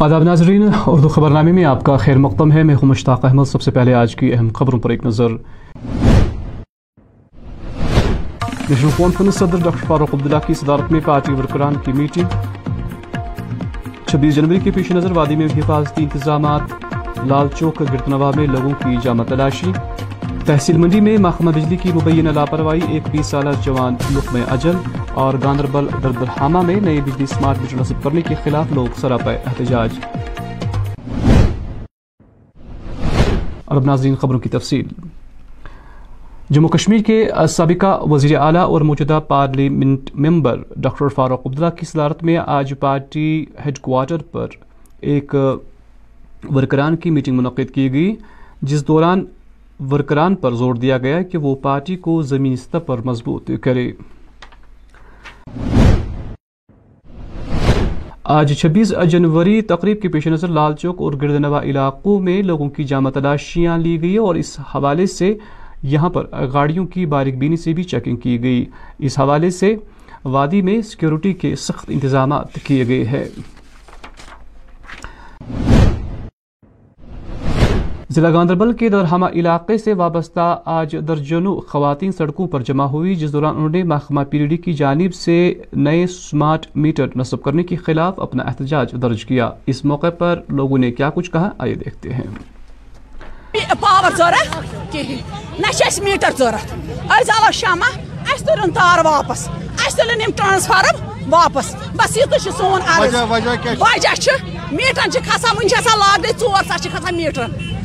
آداب ناظرین، اردو خبرنامے میں آپ کا خیر مقدم ہے۔ میں ہوں مشتاق احمد۔ سب سے پہلے آج کی اہم خبروں پر ایک نظر۔ نیشنل کانفرنس صدر ڈاکٹر فاروق عبداللہ کی صدارت میں پارٹی ورکران کی میٹنگ چھبیس جنوری کے پیش نظر وادی میں حفاظتی انتظامات۔ لال چوک گرتنوا میں لوگوں کی جامع تلاشی۔ تحصیل منڈی میں محکمہ بجلی کی مبینہ لاپرواہی، ایک بیس سالہ جوان لقم اجل اور گاندربل دردرحامہ میں نئے بجلی اسمارٹ میٹر نصب کرنے کے خلاف لوگ سراپ احتجاج۔ عرب ناظرین، خبروں کی تفصیل۔ جموں کشمیر کے سابقہ وزیر اعلیٰ اور موجودہ parliament member doctor Farooq Abdullah کی صدارت میں آج پارٹی ہیڈ کوارٹر پر ایک ورکران کی میٹنگ منعقد کی گئی، جس دوران ورکران پر زور دیا گیا کہ وہ پارٹی کو زمین سطح پر مضبوط کرے۔ آج چھبیس جنوری تقریب کے پیش نظر لال چوک اور گرد نوا علاقوں میں لوگوں کی جامع تلاشیاں لی گئی اور اس حوالے سے یہاں پر گاڑیوں کی باریک بینی سے بھی چیکنگ کی گئی۔ اس حوالے سے وادی میں سیکیورٹی کے سخت انتظامات کیے گئے ہیں۔ ضلع گاندربل کے درہمہ علاقے سے وابستہ آج درجنوں خواتین سڑکوں پر جمع ہوئی جس دوران انہوں نے محکمہ پی ڈی کی جانب سے نئے سمارٹ میٹر نصب کرنے کے خلاف اپنا احتجاج درج کیا۔ اس موقع پر لوگوں نے کیا کچھ کہا؟ آئیے دیکھتے ہیں۔ پاور ضرورت کہین نہ میٹر ضرورت از آوا شمع اس ترن تار واپس۔ تلن ترن ام ٹرانسفارم واپس۔ بس یہ تو سون عرض وجہ میٹرن چھ۔ کھسان ون چھ آسان لاگنے ژور ساس چھ میٹرن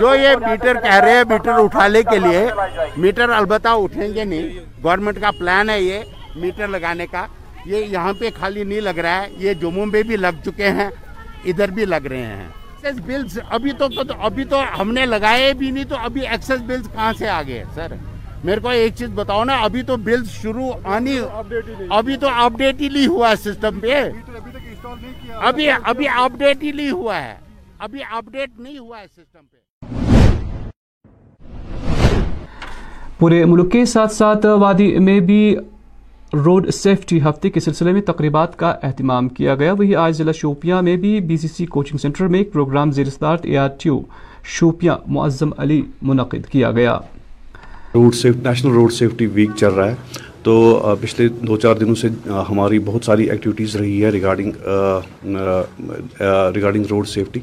جو یہ میٹر کہہ رہے ہیں میٹر اٹھانے کے لیے میٹر البتہ اٹھیں گے نہیں. گورنمنٹ کا پلان ہے یہ میٹر لگانے کا. یہ یہاں پہ خالی نہیں لگ رہا ہے یہ جموں میں بھی لگ چکے ہیں ادھر بھی لگ رہے ہیں. ایکسس بلز ابھی تو ابھی تو ہم نے لگائے بھی نہیں تو ابھی ایکسس بلز کہاں سے آگے ہیں سر میرے کو ایک چیز بتاؤ نا ابھی تو بلز شروع آنی ابھی تو اپڈیٹ ہی نہیں ہوا ہے سسٹم پہ ابھی ابھی اپڈیٹ ہی نہیں ہوا ہے. ابھی اپڈیٹ نہیں ہوا ہے سسٹم پہ۔ پورے ملک کے ساتھ ساتھ وادی میں بھی روڈ سیفٹی ہفتے کے سلسلے میں تقریبات کا اہتمام کیا گیا۔ وہی آج ضلع شوپیاں میں بھی B C C coaching centre میں ایک پروگرام زیر صدارت اے آر ٹیو شوپیاں معظم علی منعقد کیا گیا۔ Road national road safety week چل رہا ہے۔ تو پچھلے دو چار دنوں سے ہماری بہت ساری ایکٹیویٹیز رہی ہے ریگارڈنگ ریگارڈنگ روڈ سیفٹی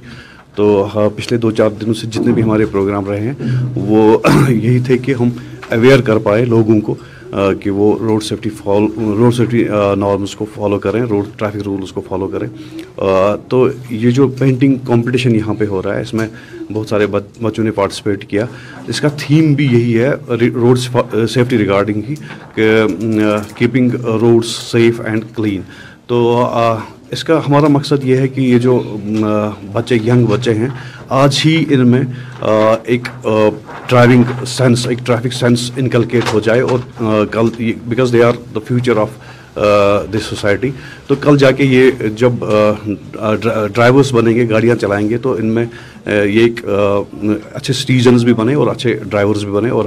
تو پچھلے دو چار دنوں سے جتنے بھی ہمارے پروگرام رہے ہیں، وہ یہی تھے کہ ہم اویئر کر پائے لوگوں کو کہ وہ road safety follow road safety norms کو فالو کریں روڈ ٹریفک رولز کو فالو کریں۔ تو یہ جو پینٹنگ کمپٹیشن یہاں پہ ہو رہا ہے، اس میں بہت سارے بچوں نے پارٹیسپیٹ کیا۔ اس کا تھیم بھی یہی ہے روڈ سیفٹی ریگارڈنگ کی keeping road safe and clean تو اس کا ہمارا مقصد یہ ہے کہ یہ جو بچے ینگ بچے ہیں آج ہی ان میں ایک ڈرائیونگ سینس ایک ٹریفک سینس انکلکیٹ ہو جائے اور کل because they are the future of this society تو کل جا کے یہ جب ڈرائیورس بنیں گے، گاڑیاں چلائیں گے، تو ان میں یہ ایک اچھے سٹیزنز بھی بنے اور اچھے ڈرائیورز بھی بنے اور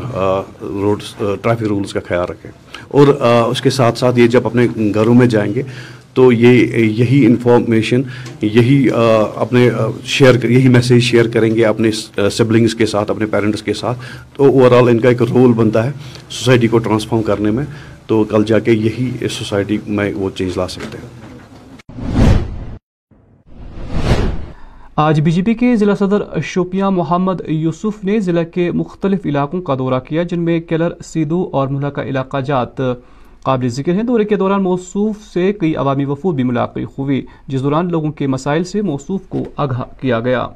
روڈ ٹریفک رولز کا خیال رکھیں۔ اور اس کے ساتھ ساتھ یہ جب اپنے گھروں میں جائیں گے تو یہ، یہی انفارمیشن یہی اپنے شیئر یہی میسیج شیئر کریں گے اپنے سبلنگس کے ساتھ، اپنے پیرنٹس کے ساتھ۔ تو اوور آل ان کا ایک رول بنتا ہے سوسائٹی کو ٹرانسفارم کرنے میں۔ تو کل جا کے یہی اس سوسائٹی میں وہ چینج لا سکتے ہیں۔ آج بی جے جی پی کے ضلع صدر شوپیاں محمد یوسف نے ضلع کے مختلف علاقوں کا دورہ کیا، جن میں کیلر سیدھو اور ملحقہ علاقہ جات۔ قابل ذکر ہیں۔ دورے کے دوران موصوف سے کئی عوامی وفود بھی ملاقی ہوئی، جس دوران لوگوں کے مسائل سے موصوف کو آگاہ کیا گیا۔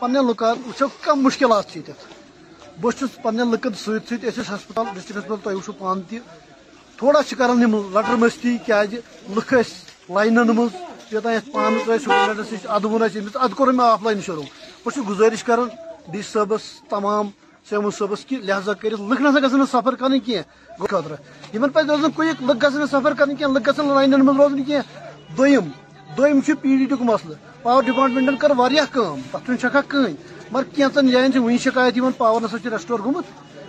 پنہ لکان وچو اچھا کم مشکلات چھت بہت پن لکن سیت سیت اس ہسپتال ڈسٹرک ہسپتال تہ وچو پان تہ تھوڑا کران لٹر مستی کی جی؟ لکھ اس لاینن مز یوتان اس پان سپرنٹس نش ادوون کور میں آف لائن شروع بہت گزارش کران ڈی صبس تمام سیمو صٲبس کہ لہذا کٔرِتھ لُکھ نسا گژھن نہٕ سفر کرٕنۍ کینٛہہ خٲطرٕ یِمن پزِ روزُن کُیِک لُکھ گژھن نہٕ سفر کرٕنۍ کینٛہہ لُکھ گژھن لاینن منٛز روزٕنۍ کینٛہہ دوٚیِم دوٚیِم چھُ پی ڈی ٹی یُک مسلہٕ پاور ڈپارٹمنٹن کٔر واریاہ کٲم تتھ چھُنہٕ کٕہٕنۍ مگر کینٛژن جاین چھِ شکایت یِوان پاور نسا چھُ ریسٹور گوٚمُت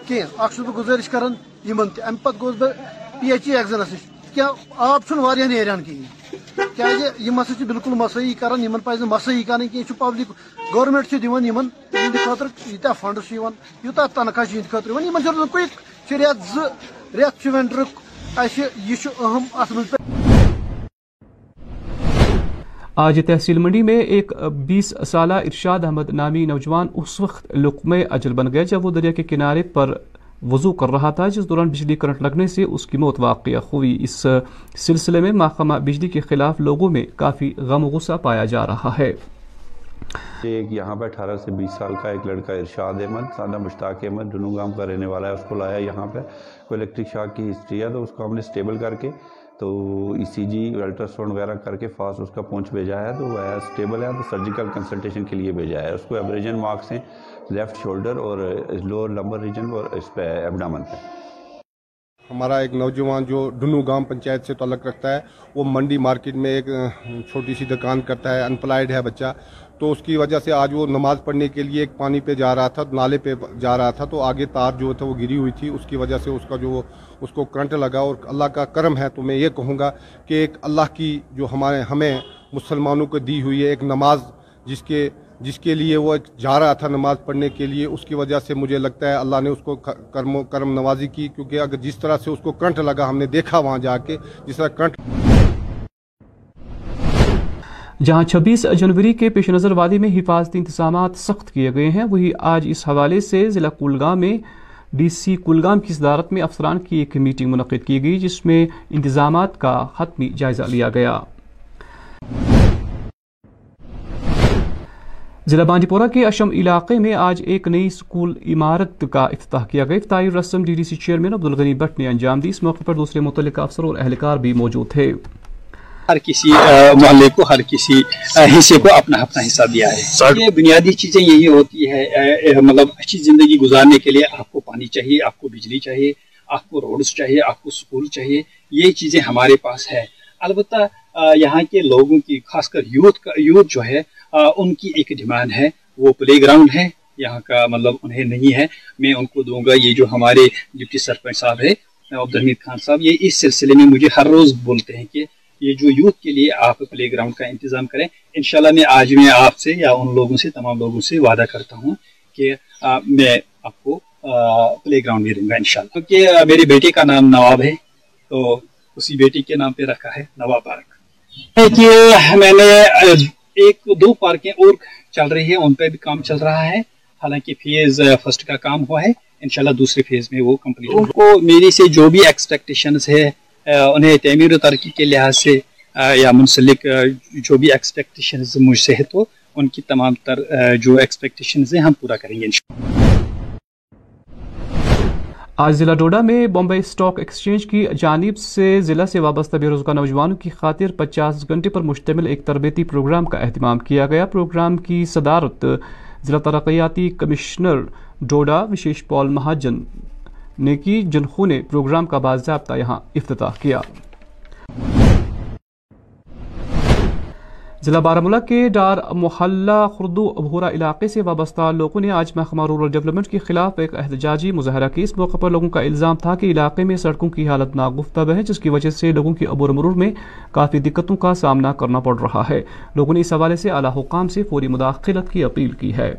کینٛہہ اکھ چھُس بہٕ گُزٲرِش کران یِمن تہِ امہِ پتہٕ بہٕ پی ایچ ای ایگزنس نِش کیا آب چھُنہٕ واریاہ نیران کِہیٖنۍ کیازِ یِم ہسا بالکل مسٲیی کران یِمن پزِ نہٕ مسٲیی کرٕنۍ پبلک گورمنٹ چھُ دِوان یِمن یِہنٛدِ خٲطرٕ ییٖتیاہ فنڈٕس تنخواہ چھُ یِہنٛدِ خٲطرٕ یِوان یِمن چھُ روزان کُیک اہم اتھ منٛز آج تحصیل منڈی میں ایک بیس سالہ ارشاد احمد نامی نوجوان اس وقت لقمے اجل بن گیا جب وہ دریا کے کنارے پر وضو کر رہا تھا، جس دوران بجلی کرنٹ لگنے سے اس کی موت واقع ہوئی۔ اس سلسلے میں محکمہ بجلی کے خلاف لوگوں میں کافی غم و غصہ پایا جا رہا ہے۔ ایک یہاں پہ اٹھارہ سے بیس سال کا ایک لڑکا ارشاد احمد، سادہ مشتاق احمد دونوں گام کا رہنے والا ہے، اس کو لایا یہاں پہ۔ کوئی الیکٹرک شاک کی ہسٹری ہے تو اس کو ہم نے سٹیبل کر کے تو ای سی جی الٹرا ساؤنڈ وغیرہ کر کے فاسٹ اس کا پہنچ بھیجا ہے، تو وہ سٹیبل ہے، تو سرجیکل کنسلٹیشن کے لیے بھیجا ہے۔ اس کو ایبریجن مارکس ہیں لیفٹ شولڈر اور لوور لمبر ریجن اور اس پہ ایبڈامن پہ۔ ہمارا ایک نوجوان جو ڈنو گام پنچایت سے تعلق رکھتا ہے، وہ منڈی مارکیٹ میں ایک چھوٹی سی دکان کرتا ہے انپلائڈ ہے بچہ۔ تو اس کی وجہ سے آج وہ نماز پڑھنے کے لیے ایک پانی پہ جا رہا تھا، نالے پہ جا رہا تھا، تو آگے تار جو تھا وہ گری ہوئی تھی۔ اس کی وجہ سے اس کا جو اس کو کرنٹ لگا اور اللہ کا کرم ہے، تو میں یہ کہوں گا کہ ایک اللہ کی جو ہمارے ہمیں مسلمانوں کو دی ہوئی ہے ایک نماز، جس کے جس کے لیے وہ جا رہا تھا نماز پڑھنے کے لیے، اس کی وجہ سے مجھے لگتا ہے اللہ نے اس کو کرم و کرم نوازی کی۔ کیونکہ اگر جس طرح سے اس کو کرنٹ لگا، ہم نے دیکھا وہاں جا کے، جس طرح کرنٹ جہاں چھبیس جنوری کے پیش نظر وادی میں حفاظتی انتظامات سخت کیے گئے ہیں، وہی آج اس حوالے سے ضلع کولگام میں ڈی سی کولگام کی صدارت میں افسران کی ایک میٹنگ منعقد کی گئی، جس میں انتظامات کا حتمی جائزہ لیا گیا۔ ضلع بانڈی پورہ کے اشم علاقے میں آج ایک نئی سکول عمارت کا افتتاح کیا گیا۔ افتتاحی رسم D D C chairman Abdul Ghani Bhat نے انجام دی۔ اس موقع پر دوسرے متعلقہ افسر اور اہلکار بھی موجود تھے۔ ہر کسی محلے کو ہر کسی حصے کو اپنا اپنا حصہ دیا ہے۔ یہ بنیادی چیزیں یہی ہوتی ہے مطلب اچھی زندگی گزارنے کے لیے آپ کو پانی چاہیے آپ کو بجلی چاہیے آپ کو روڈز چاہیے آپ کو سکول چاہیے یہ چیزیں ہمارے پاس ہے البتہ یہاں کے لوگوں کی خاص کر یوتھ کا یوتھ جو ہے ان کی ایک ڈیمانڈ ہے وہ پلے گراؤنڈ ہے۔ یہاں کا مطلب انہیں نہیں ہے۔ میں ان کو دوں گا یہ جو ہمارے ڈپٹی سرپنچ صاحب ہے عبدالحمید خان صاحب یہ اس سلسلے میں مجھے ہر روز بولتے ہیں کہ یہ جو یوتھ کے لیے آپ پلے گراؤنڈ کا انتظام کریں، انشاءاللہ میں آج میں آپ سے یا ان لوگوں سے، تمام لوگوں سے وعدہ کرتا ہوں کہ میں آپ کو پلے گراؤنڈ بھی دوں گا انشاءاللہ۔ کیونکہ میرے بیٹے کا نام نواب ہے، تو اسی بیٹی کے نام پہ رکھا ہے نواب پارک کہ میں نے ایک دو پارکیں اور چل رہی ہے ان پہ بھی کام چل رہا ہے۔ حالانکہ فیز فرسٹ کا کام ہوا ہے، انشاءاللہ دوسرے فیز میں وہ کمپلیٹ ان کو میری سے جو بھی ایکسپیکٹیشنز ہے انہیں تعمیر و ترقی کے لحاظ سے یا منسلک جو بھی ایکسپیکٹیشنز مجھ سے ہے تو ان کی تمام تر جو ایکسپیکٹیشنز ہیں ہم پورا کریں گے انشاءاللہ۔ آج ضلع ڈوڈا میں بمبئی اسٹاک ایکسچینج کی جانب سے ضلع سے وابستہ بے روزگار نوجوانوں کی خاطر پچاس گھنٹے پر مشتمل ایک تربیتی پروگرام کا اہتمام کیا گیا۔ پروگرام کی صدارت ضلع ترقیاتی کمشنر ڈوڈا، وشیش پال مہاجن نے کی جنخوں نے پروگرام کا باضابطہ یہاں افتتاح کیا۔ ضلع بارہ کے ڈار محلہ خردو ابھورا علاقے سے وابستہ لوگوں نے آج محکمہ رورل ڈیولپمنٹ کے خلاف ایک احتجاجی مظاہرہ کی اس موقع پر لوگوں کا الزام تھا کہ علاقے میں سڑکوں کی حالت ناگفتہ ہے، جس کی وجہ سے لوگوں کی عبور مرور میں کافی دقتوں کا سامنا کرنا پڑ رہا ہے۔ لوگوں نے اس حوالے سے اعلیٰ حکام سے فوری مداخلت کی اپیل کی ہے۔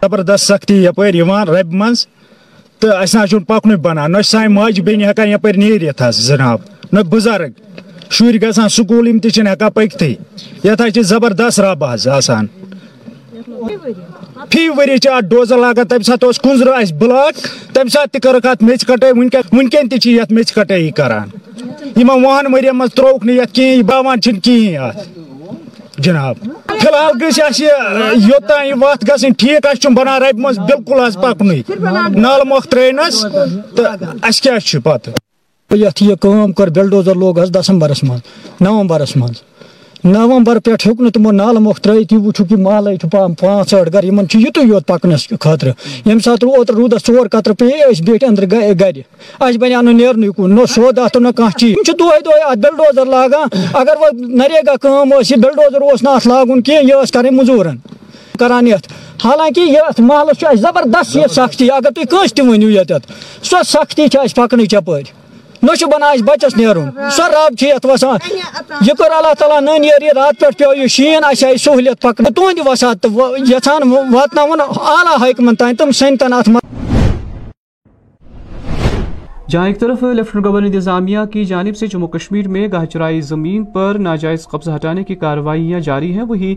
زبردست سختی رب منز۔ تو اہم پکن بنان۔ نہ سان ماج بین ہکان یپر نیرت جناب۔ نہ بزرگ۔ شر گھان سکول تم تک پکت یہ زبردست رب حض آسان۔ فی وری ات ڈوزر لاگان، تمہ سات کنزر اس بلاک، تمہ سات تہ کرک ات میچ کٹائی ونکین تہ یہ میچ کٹائی کران۔ یمن وہن ورین مز تروک نی یہ کہین باوان کہین ات جناب۔ فلحال الحال گھس یوتان یہ وت گھن ٹھیک اس بنان رب مز بالکل حس پکن نال مخ ترینس تو اس کیا پتہ؟ یتھ یہ کٲم کر بلڈوزر لوگ حس دسمبرس من نومبرس من نومبر پہ ہوں نا تمو نالہ مۄکھ ترٲیِتھ یہِ وٕچھُکھ یہِ محلے چھُ پانٛژھ ٲٹھ گرٕ یِمن چھُ یوت پکنس خٲطرٕ ییٚمہِ ساتہٕ اوترٕ روٗدس ژور قطرٕ پیٚیہِ أسۍ بیٖٹھۍ أنٛدرٕ گرِ اَسہِ بنیٛاو نہٕ نیرنُے کُن نہ سیوٚد اَتھ نہ کانٛہہ چیٖز یِم چھِ دۄہے دۄہے اَتھ لاگان اگر وۄنۍ نریگا کٲم ٲس یہِ بِلڈوزر اوس نہٕ اَتھ لاگُن کینٛہہ یہِ ٲس کَرٕنۍ کران یتھ حالانکہ یتھ محلس چھُ اَسہِ زبردست یہِ سختی۔ اگر تُہۍ کٲنٛسہِ تہِ ؤنِو ییٚتٮ۪تھ سۄ سختی چھِ اَسہِ پکنٕچ نہ چھُ بنان بچس نیرُن۔ سۄ رب چھِ یتھ وسان۔ یہِ کوٚر اللہ تعالیٰ نٔنیر یہِ رات پٮ۪ٹھ پیوٚو یہِ شیٖن، اَسہِ آیہِ سہوٗلیت پکن تُہنٛدِ وسات تہٕ یژھان واتناوُن اعلیٰ حٲکمن تانۍ تِم سٔنتن اتھ منٛز جہاں ایک طرف لیفٹنٹ گورنر انتظامیہ کی جانب سے جموں کشمیر میں گاہچرائی زمین پر ناجائز قبضہ ہٹانے کی کارروائیاں جاری ہیں، وہی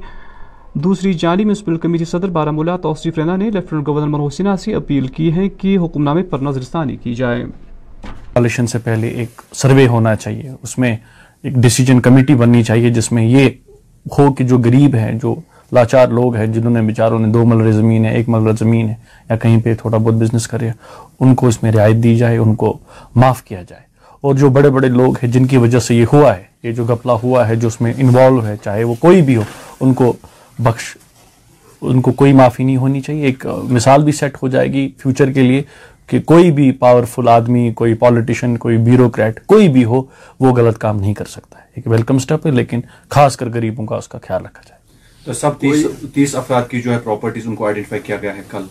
دوسری جانب میونسپل کمیٹی صدر بارہ ملا توصیف رینا نے لیفٹنٹ گورنر منوج سنہا سے اپیل کی ہے کہ حکم نامے پر نظر ثانی کی جائے۔ پالیشن سے پہلے ایک سروے ہونا چاہیے۔ اس میں ایک ڈیسیجن کمیٹی بننی چاہیے جس میں یہ ہو کہ جو غریب ہیں، جو لاچار لوگ ہیں، جنہوں نے بیچاروں نے دو ملر زمین ہے ایک ملر زمین ہے یا کہیں پہ تھوڑا بہت بزنس کرے ان کو اس میں رعایت دی جائے، ان کو معاف کیا جائے۔ اور جو بڑے بڑے لوگ ہیں جن کی وجہ سے یہ ہوا ہے، یہ جو گپلا ہوا ہے، جو اس میں انوالو ہے، چاہے وہ کوئی بھی ہو، ان کو بخش، ان کو کوئی معافی نہیں ہونی چاہیے۔ ایک مثال بھی سیٹ ہو جائے گی فیوچر کے لیے۔ کہ کوئی بھی پاورفل آدمی کوئی پالیٹیشین کوئی بیوروکریٹ کوئی بھی ہو وہ غلط کام نہیں کر سکتا ہے۔ ایک ویلکم سٹیپ ہے لیکن خاص کر غریبوں کا اس کا خیال رکھا جائے۔ تو سب تیس تیس افراد کی جو ہے پراپرٹیز ان کو آئیڈینٹیفائی کیا گیا ہے کل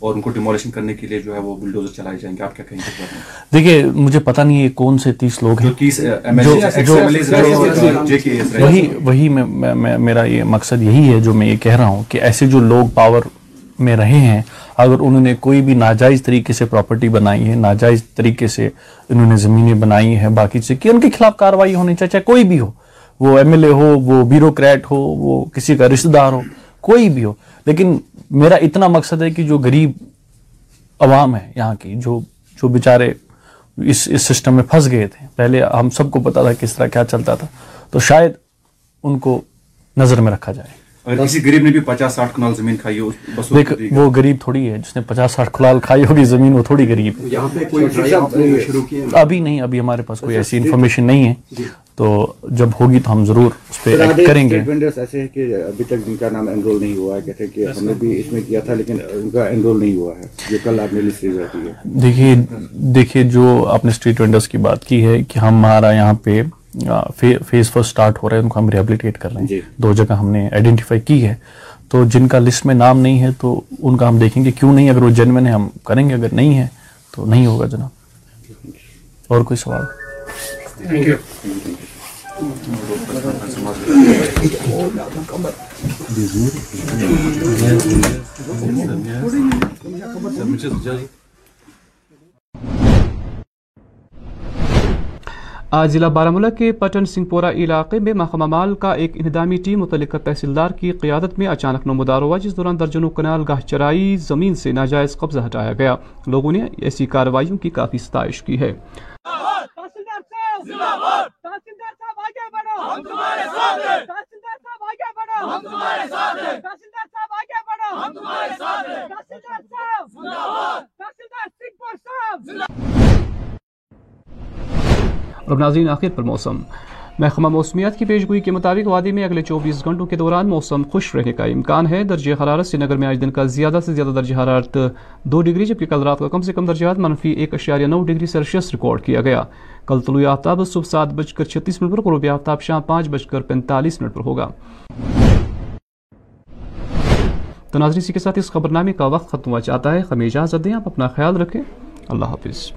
اور ان کو ڈیمولیشن کرنے کے لیے جو ہے وہ بلڈوزر چلائے جائیں گے آپ کیا کہیں گے؟ دیکھیے مجھے پتہ نہیں ہے کون سے تیس لوگ ہیں۔ وہی وہی میرا یہ مقصد یہی ہے جو میں یہ کہہ رہا ہوں کہ ایسے جو لوگ پاور میں رہے ہیں، اگر انہوں نے کوئی بھی ناجائز طریقے سے پراپرٹی بنائی ہے، ناجائز طریقے سے انہوں نے زمینیں بنائی ہیں، باقی سے کہ ان کے خلاف کاروائی ہونی چاہیے، چاہے کوئی بھی ہو، وہ ایم ایل اے ہو، وہ بیوروکریٹ ہو، وہ کسی کا رشتہ دار ہو، کوئی بھی ہو۔ لیکن میرا اتنا مقصد ہے کہ جو غریب عوام ہے یہاں کی، جو جو بیچارے اس اس سسٹم میں پھنس گئے تھے۔ پہلے ہم سب کو پتا تھا کس طرح کیا چلتا تھا، تو شاید ان کو نظر میں رکھا جائے۔ اگر کسی غریب نے بھی پچاس ساٹھ کنال زمین کھائی ہو دیکھ وہ غریب تھوڑی ہے جس نے پچاس ساٹھ کنال کھائی ہوگی زمین وہ تھوڑی غریب ہے۔ ابھی نہیں ابھی ہمارے پاس کوئی ایسی انفارمیشن نہیں ہے۔ تو جب ہوگی تو ہم ضرور اس پہ ایکٹ کریں گے۔ ایسے ہے کہ ابھی تک جن کا نام انرول نہیں ہوا ہے کہتے ہیں کہ ہم نے بھی اس میں کیا تھا لیکن ان کا انرول نہیں ہوا ہے۔ جو کل آپ نے لسٹ جاتی ہے۔ دیکھیے دیکھیے جو آپ نے اسٹریٹ وینڈرس کی بات کی ہے کہ ہمارا یہاں پہ فیز فرسٹ سٹارٹ ہو رہا ہے ان کو ہم ریبلیٹیٹ کر رہے ہیں۔ دو جگہ ہم نے آئیڈینٹیفائی کی ہے۔ تو جن کا لسٹ میں نام نہیں ہے تو ان کا ہم دیکھیں گے۔ کیوں نہیں؟ اگر وہ جنمن ہے ہم کریں گے۔ اگر نہیں ہے تو نہیں ہوگا جناب۔ اور کوئی سوال؟ آج ضلع بارہ کے پٹن سنگھ پورہ علاقے میں محکمہ مال کا ایک انہدامی ٹیم متعلقہ تحصیلدار کی قیادت میں اچانک نمودار ہوا جس دوران درجنوں کنال گاہ چرائی زمین سے ناجائز قبضہ ہٹایا گیا۔ لوگوں نے ایسی کارروائیوں کی کافی ستائش کی ہے۔ اور ناظرین آخر پر موسم۔ محکمہ موسمیات کی پیشگوئی کے مطابق وادی میں اگلے چوبیس گھنٹوں کے دوران موسم خوش رہنے کا امکان ہے۔ درجہ حرارت سری نگر میں آج دن کا زیادہ سے زیادہ درجہ حرارت دو ڈگری، جبکہ کل رات کا کم سے کم درجات منفی ایک اشاریہ نو ڈگری سیلسیس ریکارڈ کیا گیا۔ کل طلوع آفتاب صبح سات بج کر چھتیس منٹ پر، غروب آفتاب شام پانچ بج کر پینتالیس منٹ پر ہوگا۔ تو ناظرین، اسی کے ساتھ اس خبرنامے کا وقت ختم ہوا چاہتا ہے۔ ہمیں اجازت دیں آپ اپنا خیال رکھیں۔ اللہ حافظ۔